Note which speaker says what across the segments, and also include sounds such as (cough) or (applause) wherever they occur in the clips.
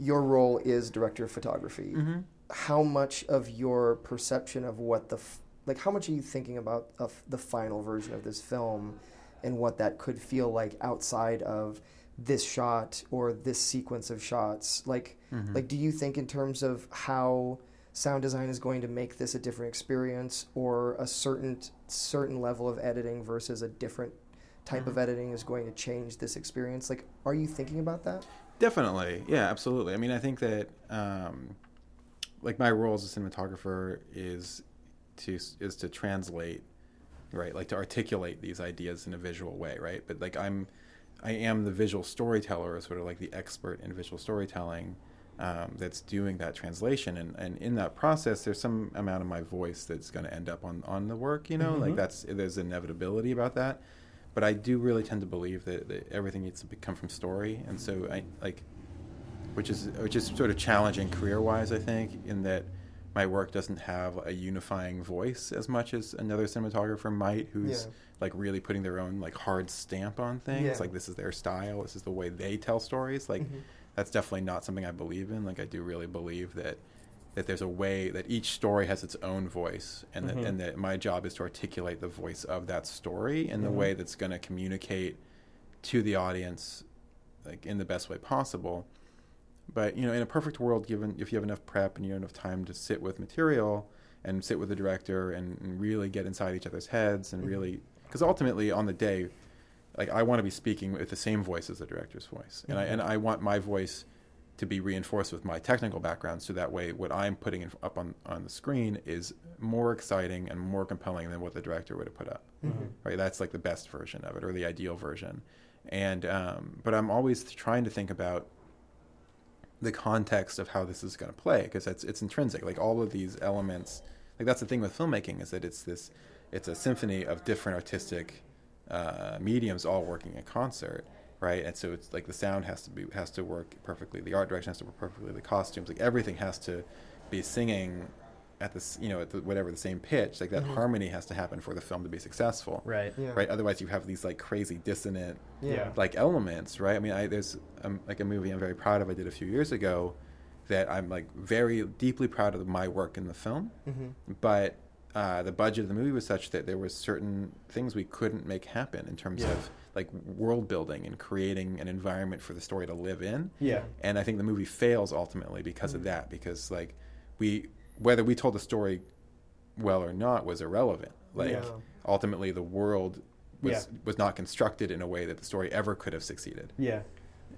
Speaker 1: your role is director of photography.
Speaker 2: Mm-hmm.
Speaker 1: How much of your perception of what the f- like how much are you thinking about of the final version of this film and what that could feel like outside of this shot or this sequence of shots like
Speaker 2: Mm-hmm.
Speaker 1: like do you think in terms of how sound design is going to make this a different experience or a certain certain level of editing versus a different type
Speaker 2: Mm-hmm.
Speaker 1: of editing is going to change this experience like are you thinking about that
Speaker 2: Definitely, yeah, absolutely. I mean, I think that um, like my role as a cinematographer is to is to translate, right? Like to articulate these ideas in a visual way, right? But like I'm, I am the visual storyteller, or sort of like the expert in visual storytelling. Um, that's doing that translation, and, and in that process, there's some amount of my voice that's going to end up on, on the work. You know, like that's there's inevitability about that but I do really tend to believe that, that everything needs to be- come from story, and so I like, which is which is sort of challenging career wise, I think, in that my work doesn't have a unifying voice as much as another cinematographer might, who's
Speaker 1: Yeah.
Speaker 2: like really putting their own like hard stamp on things.
Speaker 1: Yeah.
Speaker 2: Like this is their style, this is the way they tell stories. Like
Speaker 1: Mhm.
Speaker 2: that's definitely not something I believe in. Like I do really believe that that there's a way that each story has its own voice and that,
Speaker 3: Mhm.
Speaker 2: and that my job is to articulate the voice of that story in the
Speaker 3: Mhm.
Speaker 2: way that's going to communicate to the audience like in the best way possible but you know in a perfect world given if you have enough prep and you have enough time to sit with material and sit with the director and, and really get inside each other's heads and really because ultimately on the day like i want to be speaking with the same voice as the director's voice and i and i want my voice to be reinforced with my technical background so that way what i'm putting in, up on, on the screen is more exciting and more compelling than what the director would have put up. Right? That's like the best version of it or the ideal version. And um, but i'm always trying to think about the context of how this is going to play because it's it's intrinsic. Like all of these elements like that's the thing with filmmaking is that it's this it's a symphony of different artistic uh, mediums all working in concert right and so it's like the sound has to be has to work perfectly the art direction has to work perfectly the costumes like everything has to be singing at this you know at the, whatever the same pitch like that harmony has to happen for the film to be successful
Speaker 3: Right.
Speaker 1: Yeah.
Speaker 2: right otherwise you have these like crazy dissonant
Speaker 3: Yeah.
Speaker 2: like elements, right? I mean, I, there's um, like a movie I'm very proud of I did a few years ago that I'm like very deeply proud of my work in the film,
Speaker 1: Mhm.
Speaker 2: but uh, the budget of the movie was such that there were certain things we couldn't make happen in terms
Speaker 3: Yeah.
Speaker 2: of like world building and creating an environment for the story to live in.
Speaker 3: Yeah.
Speaker 2: And I think the movie fails ultimately because
Speaker 3: Mm.
Speaker 2: of that, because like we whether we told the story well or not was irrelevant. Like
Speaker 1: Yeah.
Speaker 2: ultimately the world was
Speaker 3: Yeah.
Speaker 2: was not constructed in a way that the story ever could have succeeded.
Speaker 3: Yeah.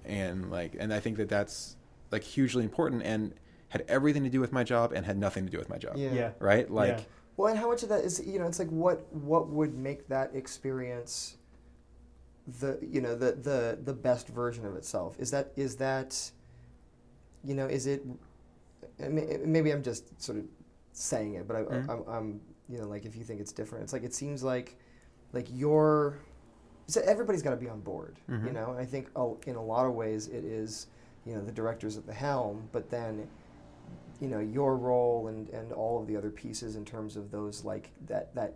Speaker 2: And like and I think that that's like hugely important and had everything to do with my job and had nothing to do with my job.
Speaker 1: Yeah.
Speaker 3: Yeah.
Speaker 2: Right? Like
Speaker 3: Yeah.
Speaker 1: Well, and how much of that is you know? It's like what what would make that experience the you know the the the best version of itself? Is that is that you know is it? Maybe I'm just sort of saying it, but I. I'm, I'm you know like if you think it's different, it's like it seems like like you're. So everybody's got to be on board, you
Speaker 2: Mhm.
Speaker 1: know. And I think oh, in a lot of ways it is, you know, the directors at the helm, but then you know your role and and all of the other pieces in terms of those like that that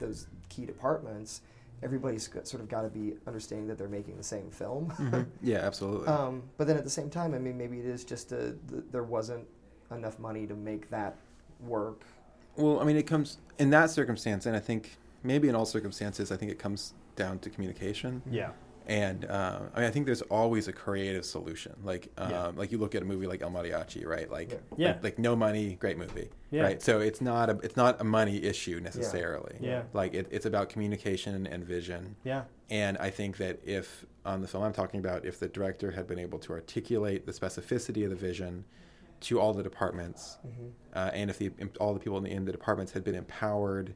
Speaker 1: those key departments everybody's got, sort of got to be understanding that they're making the same film
Speaker 2: Mhm. (laughs) yeah, absolutely.
Speaker 1: um, but then at the same time i mean maybe it is just a, th- there wasn't enough money to make that work
Speaker 2: Well, I mean, it comes in that circumstance, and I think maybe in all circumstances, I think it comes down to communication.
Speaker 3: Yeah.
Speaker 2: And uh, I mean, I think there's always a creative solution. Like, um,
Speaker 3: Yeah.
Speaker 2: like you look at a movie like El Mariachi, right? Like,
Speaker 1: Yeah.
Speaker 3: Yeah.
Speaker 2: Like, like no money, great movie,
Speaker 3: Yeah.
Speaker 2: right? So it's not a it's not a money issue necessarily.
Speaker 3: Yeah.
Speaker 2: Like it, it's about communication and vision.
Speaker 3: Yeah.
Speaker 2: And I think that if on the film I'm talking about, if the director had been able to articulate the specificity of the vision to all the departments,
Speaker 1: Mm-hmm.
Speaker 2: uh, and if the, all the people in the, in the departments had been empowered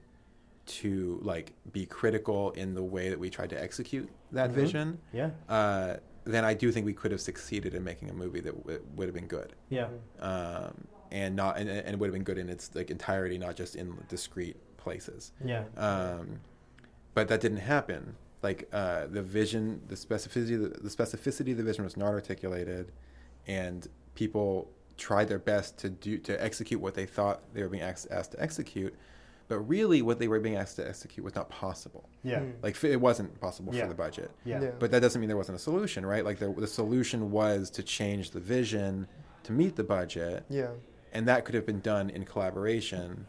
Speaker 2: to like be critical in the way that we tried to execute that
Speaker 3: Mhm.
Speaker 2: vision,
Speaker 3: Yeah.
Speaker 2: uh, then I do think we could have succeeded in making a movie that w- would have been good,
Speaker 3: Yeah.
Speaker 2: um, and not and, and it would have been good in its like entirety, not just in discrete places.
Speaker 3: Yeah.
Speaker 2: Um, but that didn't happen. Like uh, the vision, the specificity, the, the specificity of the vision was not articulated, and people tried their best to do to execute what they thought they were being asked, asked to execute, but really what they were being asked to execute was not possible.
Speaker 3: Yeah.
Speaker 1: Mm.
Speaker 2: Like it wasn't possible
Speaker 3: Yeah.
Speaker 2: for the budget.
Speaker 3: Yeah.
Speaker 1: Yeah.
Speaker 2: But that doesn't mean there wasn't a solution, right? Like the, the solution was to change the vision to meet the budget,
Speaker 1: Yeah.
Speaker 2: and that could have been done in collaboration.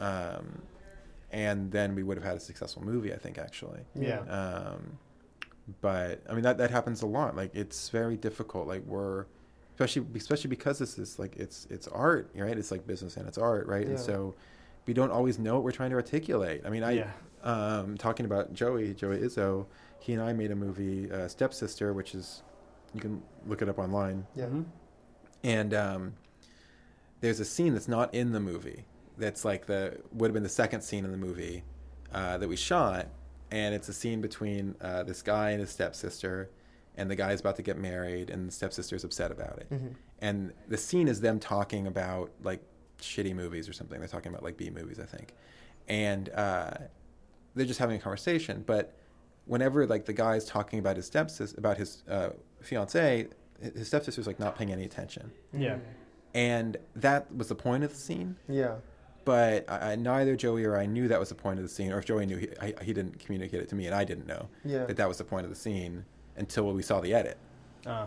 Speaker 2: Um, and then we would have had a successful movie, I think, actually.
Speaker 3: Yeah.
Speaker 2: Um, but I mean that that happens a lot. Like it's very difficult. Like we're especially especially because this is like it's it's art, right? It's like business and it's art, right? And so we don't always know what we're trying to articulate. I mean, I
Speaker 3: Yeah.
Speaker 2: um, talking about Joey Joey Izzo, he and I made a movie, uh, Stepsister, which is you can look it up online.
Speaker 1: Yeah.
Speaker 3: Mhm.
Speaker 2: And um, there's a scene that's not in the movie. That's like the would have been the second scene in the movie uh, that we shot, and it's a scene between uh, this guy and his stepsister, and the guy's about to get married, and the stepsister's upset about it.
Speaker 1: Mhm.
Speaker 2: And the scene is them talking about like shitty movies or something. They're talking about like B movies, I think, and uh, they're just having a conversation. But whenever like the guy's talking about his stepsister, about his uh, fiance, his stepsister's like not paying any attention
Speaker 3: Yeah.
Speaker 2: and that was the point of the scene.
Speaker 1: Yeah.
Speaker 2: But I, I- neither Joey or I knew that was the point of the scene, or if Joey knew, he, I, he didn't communicate it to me, and I didn't know
Speaker 1: Yeah.
Speaker 2: that that was the point of the scene until we saw the edit.
Speaker 3: Uh,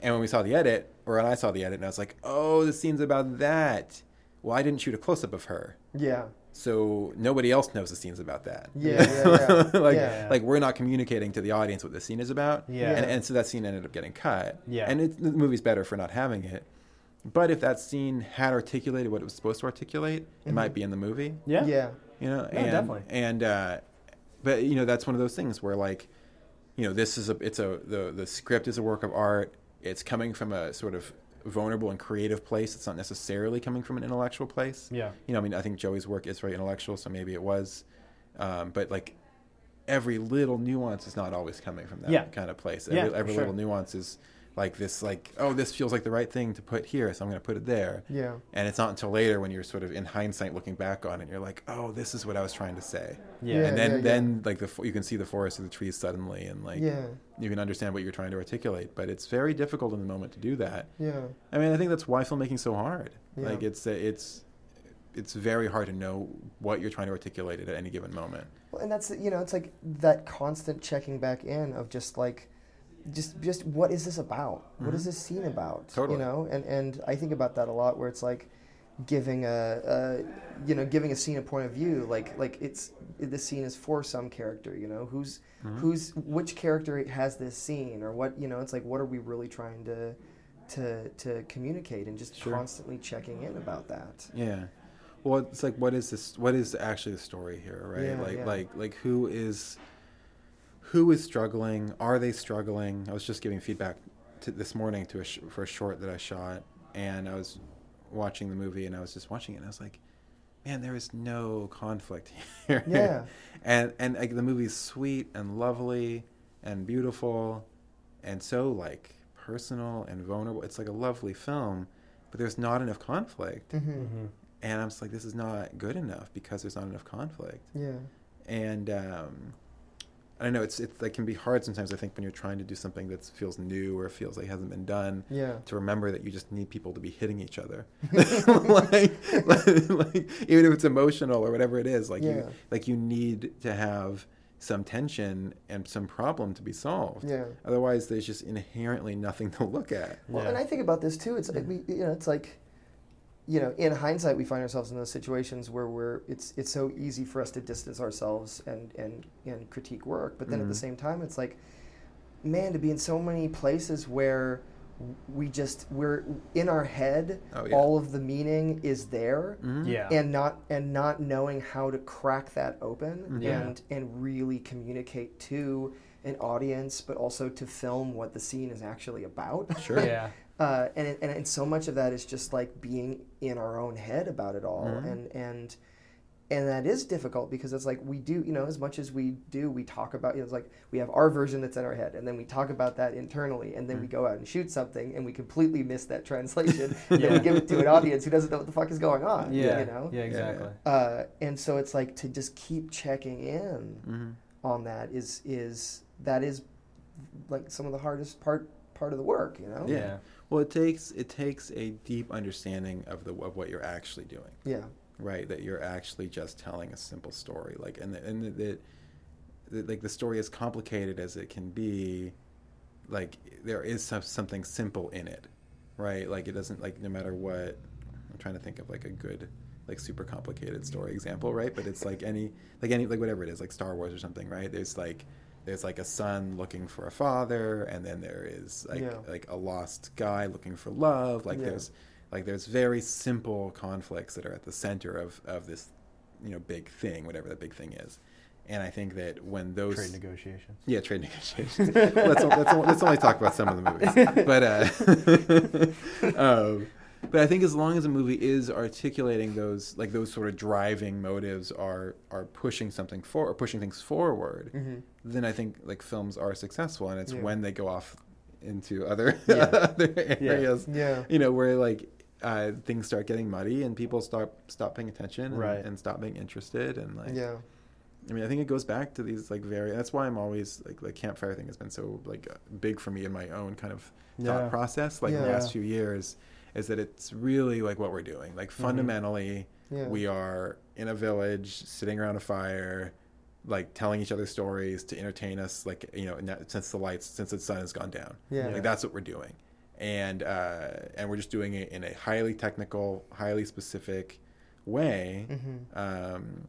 Speaker 2: And when we saw the edit, or when I saw the edit, and I was like, "Oh, the scene's about that." Well, I didn't shoot a close up of her,
Speaker 1: Yeah.
Speaker 2: so nobody else knows the scene's about that.
Speaker 1: Yeah, yeah, yeah. (laughs)
Speaker 2: like,
Speaker 1: Yeah.
Speaker 2: like we're not communicating to the audience what the scene is about.
Speaker 3: Yeah.
Speaker 2: And, and so that scene ended up getting cut.
Speaker 3: Yeah.
Speaker 2: And it, the movie's better for not having it. But if that scene had articulated what it was supposed to articulate, it
Speaker 1: Mhm.
Speaker 2: might be in the movie.
Speaker 3: yeah.
Speaker 1: Yeah.
Speaker 2: You know,
Speaker 3: Yeah,
Speaker 2: and,
Speaker 3: definitely.
Speaker 2: And uh, but you know that's one of those things where like, you know, this is a it's a the the script is a work of art. It's coming from a sort of vulnerable and creative place. It's not necessarily coming from an intellectual place
Speaker 3: Yeah.
Speaker 2: you know, I mean, I think Joey's work is very intellectual, so maybe it was, um, but like every little nuance is not always coming from that
Speaker 3: Yeah.
Speaker 2: kind of place.
Speaker 3: Yeah,
Speaker 2: Every,
Speaker 3: for
Speaker 2: every
Speaker 3: sure.
Speaker 2: little nuance is like this, like oh, this feels like the right thing to put here, so I'm going to put it there.
Speaker 1: Yeah.
Speaker 2: And it's not until later when you're sort of in hindsight looking back on it, you're like, oh, this is what I was trying to say.
Speaker 3: Yeah.
Speaker 1: Yeah,
Speaker 2: and then
Speaker 1: yeah, yeah.
Speaker 2: then like the you can see the forest of the trees suddenly, and like
Speaker 1: Yeah.
Speaker 2: you can understand what you're trying to articulate. But it's very difficult in the moment to do that.
Speaker 1: Yeah.
Speaker 2: I mean, I think that's why filmmaking's so hard.
Speaker 1: Yeah.
Speaker 2: Like it's it's it's very hard to know what you're trying to articulate at any given moment.
Speaker 1: Well, and that's you know, it's like that constant checking back in of just like, just just what is this about? What is
Speaker 2: Mhm.
Speaker 1: this scene about?
Speaker 2: Totally.
Speaker 1: You know, and and I think about that a lot, where it's like giving a, a you know giving a scene a point of view like like it's the scene is for some character you know who's
Speaker 2: Mhm.
Speaker 1: who's which character has this scene or what you know it's like what are we really trying to to to communicate and just
Speaker 2: Sure.
Speaker 1: constantly checking in about that
Speaker 2: Yeah. Well, it's like what is this? What is actually the story here, right?
Speaker 1: Yeah,
Speaker 2: like
Speaker 1: yeah.
Speaker 2: like like who is who is struggling? Are they struggling? I was just giving feedback to, this morning to a sh- for a short that I shot, and I was watching the movie, and I was just watching it, and I was like, man, there is no conflict (laughs) here.
Speaker 1: Yeah.
Speaker 2: and and like, the movie's sweet and lovely and beautiful, and so like personal and vulnerable. It's like a lovely film, but there's not enough conflict.
Speaker 1: mm-hmm.
Speaker 3: hmm
Speaker 2: And I'm just like, this is not good enough because there's not enough conflict.
Speaker 1: yeah
Speaker 2: And um, I know, it's it's like can be hard sometimes. I think when you're trying to do something that feels new or feels like hasn't been done,
Speaker 1: yeah
Speaker 2: to remember that you just need people to be hitting each other, (laughs) (laughs) like, like, (laughs) like, even if it's emotional or whatever it is, like
Speaker 1: Yeah.
Speaker 2: you like you need to have some tension and some problem to be solved.
Speaker 1: yeah
Speaker 2: Otherwise, there's just inherently nothing to look at.
Speaker 1: Well,
Speaker 3: Yeah.
Speaker 1: and I think about this too. It's
Speaker 2: Mm-hmm.
Speaker 1: we, you know, it's like, you know, in hindsight, we find ourselves in those situations where we're it's it's so easy for us to distance ourselves and and and critique work, but then at the
Speaker 2: Mhm.
Speaker 1: same time, it's like, man, to be in so many places where we just we're in our head,
Speaker 2: Oh, yeah.
Speaker 1: all of the meaning is there.
Speaker 2: mm-hmm.
Speaker 3: Yeah.
Speaker 1: And not and not knowing how to crack that open
Speaker 2: Mhm.
Speaker 3: Yeah.
Speaker 1: and and really communicate to an audience, but also to film what the scene is actually about.
Speaker 2: Sure.
Speaker 3: Yeah. (laughs)
Speaker 1: uh, and, it, and and so much of that is just like being in our own head about it all
Speaker 2: Mhm.
Speaker 1: and and and that is difficult because it's like we do you know as much as we do we talk about you know, it's like we have our version that's in our head and then we talk about that internally and then we
Speaker 2: Mhm.
Speaker 1: go out and shoot something and we completely miss that translation (laughs) and then we give it to an audience who doesn't know what the fuck is going on
Speaker 3: Yeah.
Speaker 1: you know
Speaker 3: Yeah. Exactly.
Speaker 1: uh, and so it's like to just keep checking in
Speaker 2: Mhm.
Speaker 1: on that is is that is like some of the hardest part part of the work you know
Speaker 2: Yeah. Well, it takes it takes a deep understanding of the of what you're actually doing,
Speaker 1: yeah
Speaker 2: right? That you're actually just telling a simple story, like and the, and the like the story as complicated as it can be, like there is some, something simple in it, right? Like it doesn't like no matter what. I'm trying to think of like a good like super complicated story example, right? But it's like any like any like whatever it is, like Star Wars or something, right? There's like there's like a son looking for a father, and then there is like
Speaker 1: Yeah.
Speaker 2: like a lost guy looking for love. Like
Speaker 1: Yeah.
Speaker 2: there's like there's very simple conflicts that are at the center of of this you know big thing, whatever the big thing is. And I think that when those
Speaker 3: Trade negotiations.
Speaker 2: yeah, trade negotiations. (laughs) let's, let's, let's only talk about some of the movies. (laughs) But uh, (laughs) um, but I think as long as a movie is articulating those like those sort of driving motives are are pushing something for or pushing things forward,
Speaker 1: Mm-hmm.
Speaker 2: then I think like films are successful. And it's
Speaker 1: Yeah.
Speaker 2: when they go off into other (laughs)
Speaker 3: Yeah.
Speaker 2: other areas,
Speaker 1: Yeah.
Speaker 2: you know, where like uh, things start getting muddy and people start stop paying attention and,
Speaker 3: Right.
Speaker 2: and stop being interested and like
Speaker 1: Yeah.
Speaker 2: I mean, I think it goes back to these like very. That's why I'm always like the campfire thing has been so like big for me in my own kind of thought process. Like the last few years, is that it's really like what we're doing. Like fundamentally,
Speaker 1: Yeah.
Speaker 2: we are in a village, sitting around a fire, like telling each other stories to entertain us. Like you know, since the lights, since the sun has gone down.
Speaker 1: Yeah.
Speaker 2: Like that's what we're doing, and uh, and we're just doing it in a highly technical, highly specific way
Speaker 1: Mm-hmm.
Speaker 2: um,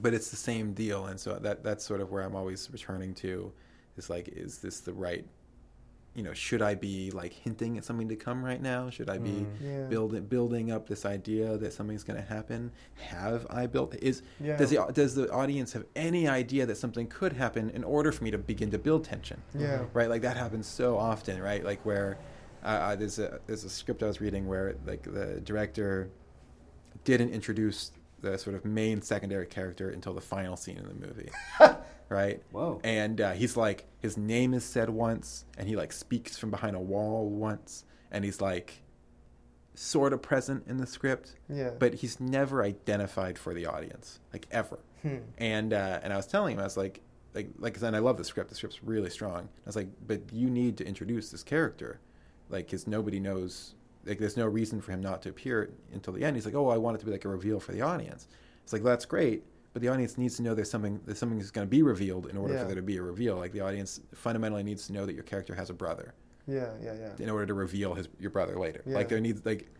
Speaker 2: but it's the same deal and so that that's sort of where i'm always returning to is like is this the right you know should i be like hinting at something to come right now should i be
Speaker 3: Mm.
Speaker 1: Yeah.
Speaker 2: building building up this idea that something's going to happen have i built is
Speaker 1: Yeah.
Speaker 2: does the does the audience have any idea that something could happen in order for me to begin to build tension
Speaker 1: Yeah.
Speaker 2: right like that happens so often right like where uh, uh, there's a there's a script i was reading where like the director didn't introduce the sort of main secondary character until the final scene in the movie (laughs) right
Speaker 3: Whoa.
Speaker 2: and uh, he's like his name is said once and he like speaks from behind a wall once and he's like sort of present in the script
Speaker 1: Yeah.
Speaker 2: but he's never identified for the audience like ever
Speaker 1: Hmm.
Speaker 2: and uh, and I was telling him I was like like like and I love the script the script's really strong I was like but you need to introduce this character like because nobody knows like there's no reason for him not to appear until the end he's like oh I want it to be like a reveal for the audience it's like that's great but the audience needs to know there's something there's something that's going to be revealed in order
Speaker 1: Yeah.
Speaker 2: for there to be a reveal like the audience fundamentally needs to know that your character has a brother
Speaker 1: Yeah. Yeah. Yeah.
Speaker 2: in order to reveal his your brother later
Speaker 1: Yeah.
Speaker 2: like there needs like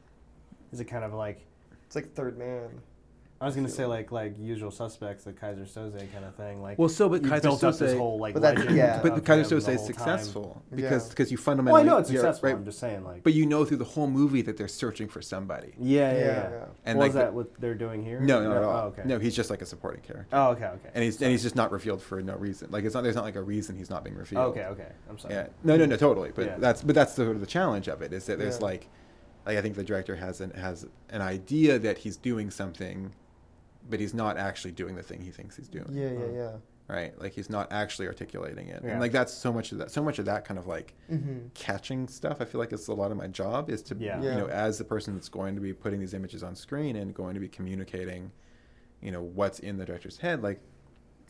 Speaker 3: Is it kind of like
Speaker 1: It's like third man.
Speaker 3: I was gonna say like like usual suspects, the Keyser Söze kind of thing. Like
Speaker 2: well so but Keyser
Speaker 3: built up this
Speaker 2: Soze-
Speaker 3: whole like
Speaker 1: But that- yeah.
Speaker 2: but the
Speaker 3: Keyser
Speaker 2: Söze
Speaker 3: the
Speaker 2: is
Speaker 3: whole time.
Speaker 2: successful because because you
Speaker 3: Well,
Speaker 2: fundamentally
Speaker 3: I know it's successful.
Speaker 2: right?
Speaker 3: I'm just saying like.
Speaker 2: But you know through the whole movie that they're searching for somebody.
Speaker 3: yeah, yeah,
Speaker 1: Yeah,
Speaker 3: yeah.
Speaker 1: yeah.
Speaker 2: And
Speaker 3: well,
Speaker 2: like
Speaker 3: is that what they're doing here?
Speaker 2: No, not at all.
Speaker 3: Oh, okay.
Speaker 2: No, he's just like a supporting character,
Speaker 3: Oh, okay, okay.
Speaker 2: and he's and he's just not revealed for no reason. Like it's not there's not like a reason he's not being revealed.
Speaker 3: okay, okay. I'm sorry.
Speaker 2: Yeah. No, no, no, totally. But
Speaker 3: Yeah.
Speaker 2: that's but that's the, sort of the challenge of it is that there's
Speaker 1: Yeah.
Speaker 2: like, like I think the director has an has an idea that he's doing something, but he's not actually doing the thing he thinks he's doing.
Speaker 1: Yeah. Yeah. Yeah.
Speaker 2: Right. Like he's not actually articulating it,
Speaker 3: Yeah.
Speaker 2: and like that's so much of that. So much of that kind of like
Speaker 1: Mm-hmm.
Speaker 2: catching stuff. I feel like it's a lot of my job is to,
Speaker 3: Yeah.
Speaker 2: you know, as the person that's going to be putting these images on screen and going to be communicating, you know, what's in the director's head. Like,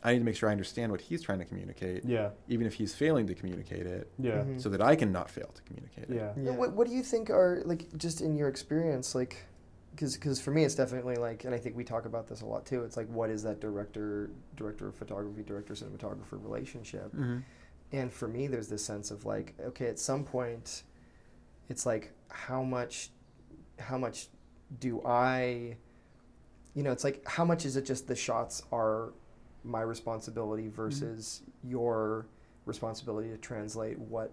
Speaker 2: I need to make sure I understand what he's trying to communicate,
Speaker 3: Yeah,
Speaker 2: even if he's failing to communicate it,
Speaker 3: yeah,
Speaker 1: Mhm.
Speaker 2: so that I can not fail to communicate it.
Speaker 3: yeah.
Speaker 1: Yeah. What, what do you think are like just in your experience like because for me it's definitely like and I think we talk about this a lot too it's like what is that director director of photography director cinematographer relationship?
Speaker 2: Hmm
Speaker 1: and for me there's this sense of like okay at some point it's like how much how much do I you know it's like how much is it just the shots are my responsibility versus your responsibility to translate what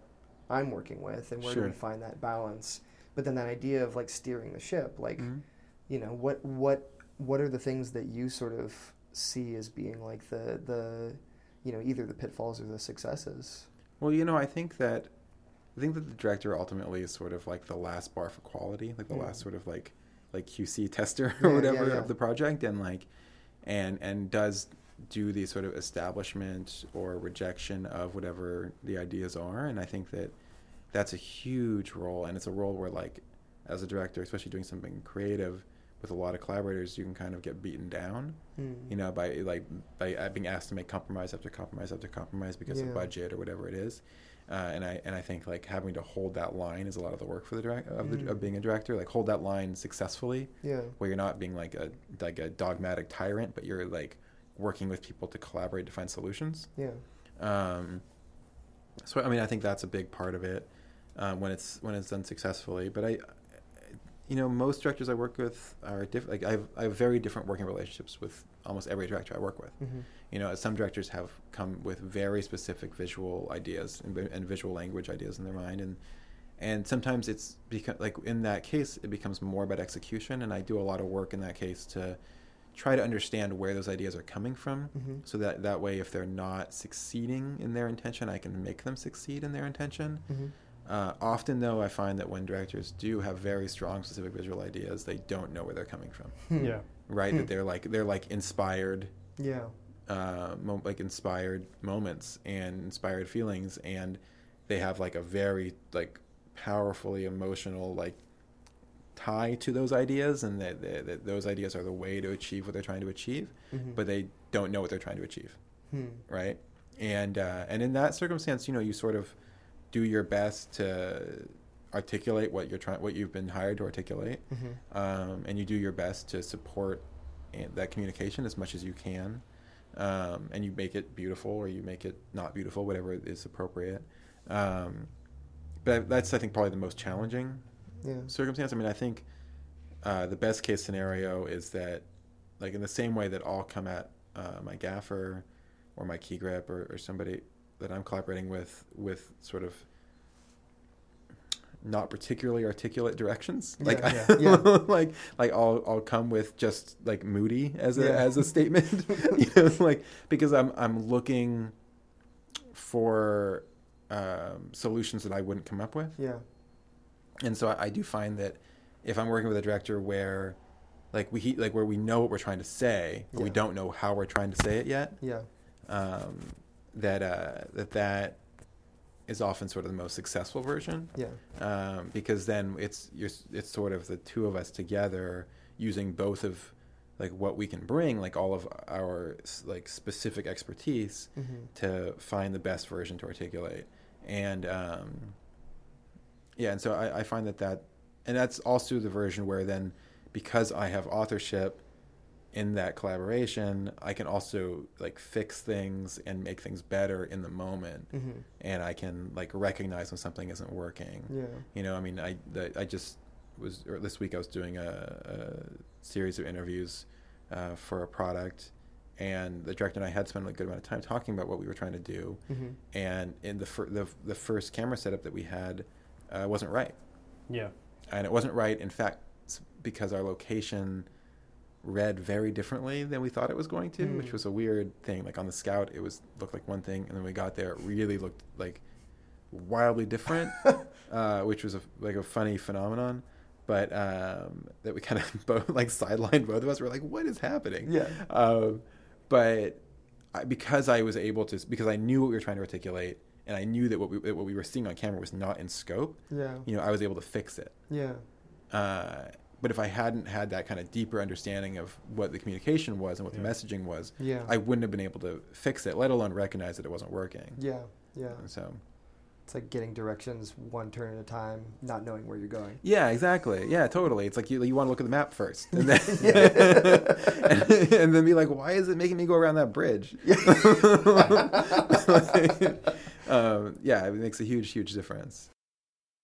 Speaker 1: I'm working with and where do we
Speaker 2: Sure.
Speaker 1: find that balance but then that idea of like steering the ship like
Speaker 2: Mhm.
Speaker 1: you know what what what are the things that you sort of see as being like the the you know either the pitfalls or the successes
Speaker 2: Well, you know, I think that I think that the director ultimately is sort of like the last bar for quality, like the
Speaker 1: Yeah.
Speaker 2: last sort of like like QC tester (laughs) or
Speaker 1: yeah,
Speaker 2: whatever
Speaker 1: yeah.
Speaker 2: of the project, and like and and does do the sort of establishment or rejection of whatever the ideas are, and I think that that's a huge role, and it's a role where like as a director, especially doing something creative with a lot of collaborators, you can kind of get beaten down
Speaker 1: Hmm.
Speaker 2: you know, by like by uh, being asked to make compromise after compromise after compromise because
Speaker 1: Yeah.
Speaker 2: of budget or whatever it is. Uh, and I and I think like having to hold that line is a lot of the work for the direct of, the,
Speaker 1: Mm.
Speaker 2: of being a director. Like hold that line successfully,
Speaker 1: yeah
Speaker 2: where you're not being like a like a dogmatic tyrant, but you're like working with people to collaborate to find solutions.
Speaker 1: yeah
Speaker 2: Um, so I mean, I think that's a big part of it. Um, when it's when it's done successfully. But I, you know, most directors I work with are different. Like I have, I have very different working relationships with almost every director I work with.
Speaker 1: Mhm.
Speaker 2: You know, some directors have come with very specific visual ideas and, and visual language ideas in their mind, and and sometimes it's because like in that case it becomes more about execution, and I do a lot of work in that case to try to understand where those ideas are coming from,
Speaker 1: Mhm.
Speaker 2: so that that way if they're not succeeding in their intention, I can make them succeed in their intention.
Speaker 1: Mhm.
Speaker 2: Uh, often, though, I find that when directors do have very strong specific visual ideas, they don't know where they're coming from.
Speaker 1: Hmm.
Speaker 3: Yeah.
Speaker 2: Right?
Speaker 1: Hmm.
Speaker 2: That they're like they're like inspired,
Speaker 1: Yeah.
Speaker 2: uh, mo- like inspired moments and inspired feelings, and they have like a very like powerfully emotional like tie to those ideas, and that, that, that those ideas are the way to achieve what they're trying to achieve,
Speaker 1: Mhm.
Speaker 2: but they don't know what they're trying to achieve
Speaker 1: Hmm.
Speaker 2: right? And uh, and in that circumstance, you know, you sort of do your best to articulate what you're trying, what you've been hired to articulate,
Speaker 1: Mhm.
Speaker 2: um, and you do your best to support that communication as much as you can, um, and you make it beautiful or you make it not beautiful, whatever is appropriate. Um, but that's I think probably the most challenging
Speaker 1: Yeah.
Speaker 2: circumstance. I mean, I think uh, the best case scenario is that, like, in the same way that I'll come at uh, my gaffer or my key grip or, or somebody that I'm collaborating with with sort of not particularly articulate directions.
Speaker 1: Yeah,
Speaker 2: like,
Speaker 1: yeah, (laughs) yeah.
Speaker 2: like, like I'll I'll come with just like moody as a as a statement, you (laughs) know, (laughs) like because I'm I'm looking for um, solutions that I wouldn't come up with
Speaker 1: Yeah.
Speaker 2: and so I, I do find that if I'm working with a director where like we like where we know what we're trying to say but we don't know how we're trying to say it yet
Speaker 1: Yeah.
Speaker 2: um, that uh, that that is often sort of the most successful version
Speaker 1: Yeah.
Speaker 2: um, because then it's you're, it's sort of the two of us together using both of like what we can bring like all of our like specific expertise
Speaker 1: Mhm.
Speaker 2: to find the best version to articulate and um, yeah and so I, I find that that and that's also the version where then because i have authorship in that collaboration i can also like fix things and make things better in the moment
Speaker 1: Mhm.
Speaker 2: and i can like recognize when something isn't working
Speaker 1: Yeah.
Speaker 2: you know i mean i the, i just was or this week i was doing a, a series of interviews uh, for a product and the director and i had spent a good amount of time talking about what we were trying to do
Speaker 1: Mhm.
Speaker 2: and in the fir- the, the first camera setup that we had uh, wasn't right
Speaker 3: Yeah.
Speaker 2: and it wasn't right in fact because our location read very differently than we thought it was going to which
Speaker 1: Mm.
Speaker 2: was a weird thing like on the scout it was looked like one thing and then we got there it really looked like wildly different (laughs) uh, which was a, like a funny phenomenon but um, that we kind of (laughs) both like sidelined both of us we're like what is happening
Speaker 1: Yeah.
Speaker 2: um, but I, because I was able to, because I knew what we were trying to articulate, and I knew that what we that what we were seeing on camera was not in scope.
Speaker 1: Yeah.
Speaker 2: You know, I was able to fix it.
Speaker 1: Yeah.
Speaker 2: Uh, but if I hadn't had that kind of deeper understanding of what the communication was and what
Speaker 3: Yeah.
Speaker 2: the messaging was,
Speaker 1: Yeah.
Speaker 2: I wouldn't have been able to fix it, let alone recognize that it wasn't working.
Speaker 1: Yeah. Yeah.
Speaker 2: And so,
Speaker 1: It's like getting directions one turn at a time, not knowing where you're going.
Speaker 2: yeah, exactly. Yeah, totally. It's like you you want to look at the map first, (laughs) and then and, (laughs) and then be like, why is it making me go around that bridge? (laughs) um, yeah, it makes a huge, huge difference.